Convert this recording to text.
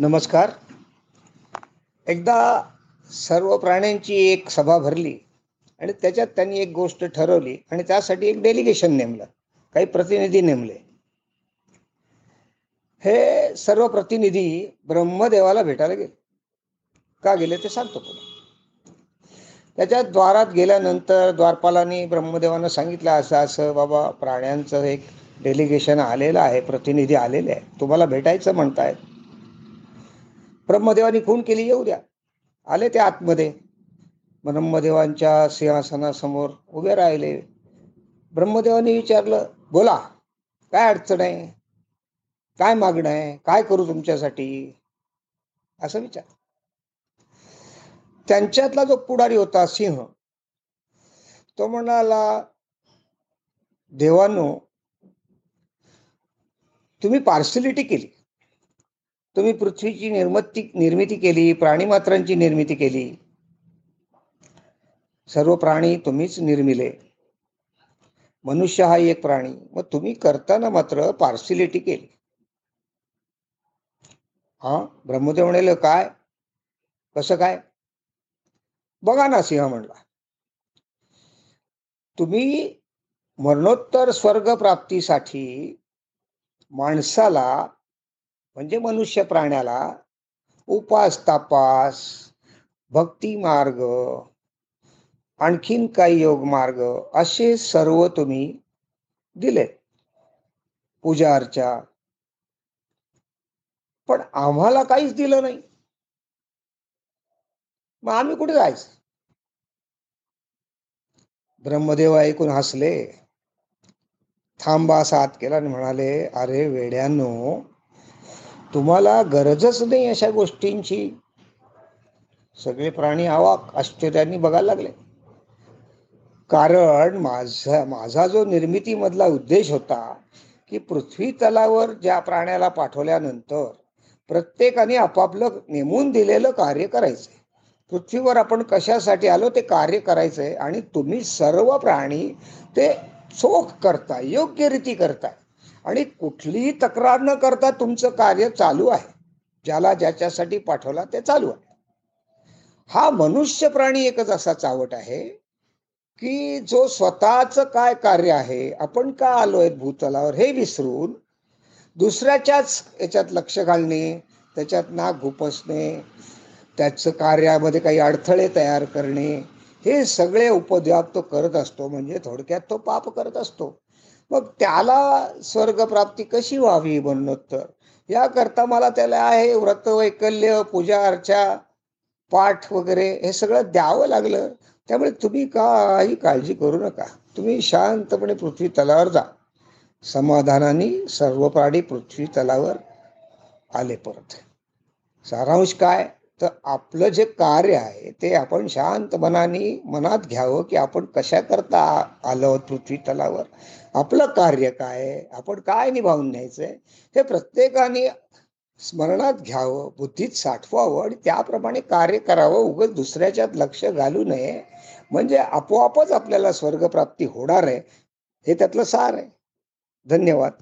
नमस्कार. एकदा सर्व प्राण्यांची एक सभा भरली आणि त्याच्यात त्यांनी एक गोष्ट ठरवली आणि त्यासाठी एक डेलिगेशन नेमलं. काही प्रतिनिधी नेमले. हे सर्व प्रतिनिधी ब्रह्मदेवाला भेटायला गेले. का गेले ते सांगतो पुढे. त्याच्या द्वारात गेल्यानंतर द्वारपालांनी ब्रह्मदेवानं सांगितलं असं असं बाबा प्राण्यांचं एक डेलिगेशन आलेलं आहे प्रतिनिधी आलेले आहे तुम्हाला भेटायचं म्हणतायत. ब्रह्मदेवानी खून केली येऊ द्या. आले ते आतमध्ये. ब्रह्मदेवांच्या सिंहासनासमोर उभे राहिले. ब्रह्मदेवानी विचारलं बोला काय अडचण आहे? काय मागणं आहे? काय करू तुमच्यासाठी? असं विचार. त्यांच्यातला जो पुढारी होता सिंह तो म्हणाला देवानो तुम्ही पार्सलिटी केली. तुम्ही पृथ्वीची निर्मिती निर्मिती केली प्राणीमात्रांची निर्मिती केली. सर्व प्राणी तुम्हीच निर्मिले. मनुष्य हा एक प्राणी. मग तुम्ही करताना मात्र पार्सिलिटी केली. हा? ब्रह्मदेव म्हणाले काय? कसं काय? बघा ना सिंह म्हणला. तुम्ही मरणोत्तर स्वर्ग प्राप्तीसाठी माणसाला म्हणजे मनुष्य प्राण्याला उपास तापास भक्ती मार्ग आणखीन काही योग मार्ग असे सर्व तुम्ही दिले पूजा अर्चा. पण आम्हाला काहीच दिलं नाही. मग आम्ही कुठे जायचं? ब्रह्मदेव ऐकून हसले. थांबा साथ केला आणि म्हणाले अरे वेड्यानो तुम्हाला गरजच नाही अशा गोष्टींची. सगळे प्राणी आवाक आश्चर्याने बघायला लागले. कारण माझा माझा जो निर्मितीमधला उद्देश होता की पृथ्वी तलावर ज्या प्राण्याला पाठवल्यानंतर प्रत्येकाने आपापलं नेमून दिलेलं कार्य करायचंय. पृथ्वीवर आपण कशासाठी आलो ते कार्य करायचंय आणि तुम्ही सर्व प्राणी ते चोख करताय योग्य रीती करताय. आणि कुठलीही तक्रार न करता तुमचं कार्य चालू आहे. ज्याला ज्याच्यासाठी पाठवला ते चालू आहे. हा मनुष्य प्राणी एकच असा चावट आहे की जो स्वतःच काय कार्य आहे आपण का आलोय भूतलावर हे विसरून दुसऱ्याच्याच याच्यात लक्ष घालणे त्याच्यात नाक घुपसणे त्याचं कार्यामध्ये काही अडथळे तयार करणे हे सगळे उपद्व्याप तो करत असतो म्हणजे थोडक्यात तो पाप करत असतो. मग त्याला स्वर्गप्राप्ती कशी व्हावी म्हणणोत्तर याकरता मला त्याला आहे व्रत वैकल्य पूजा अर्चा पाठ वगैरे हे सगळं द्यावं लागलं. त्यामुळे तुम्ही काही काळजी करू नका. तुम्ही शांतपणे पृथ्वी तलावर जा. समाधानाने सर्व प्राणी पृथ्वी तलावर आले परत. सारांश काय? तर आपलं जे कार्य आहे ते आपण शांत मनाने मनात घ्यावं की आपण कशा करता आलो पृथ्वी तलावर? आपलं कार्य काय आपण काय निभावून न्यायचंय हे प्रत्येकाने स्मरणात घ्यावं बुद्धीत साठवावं आणि त्याप्रमाणे कार्य करावं. उगच दुसऱ्याच्यात लक्ष घालू नये. म्हणजे आपोआपच आपल्याला स्वर्गप्राप्ती होणार आहे. हे त्यातलं सार आहे. धन्यवाद.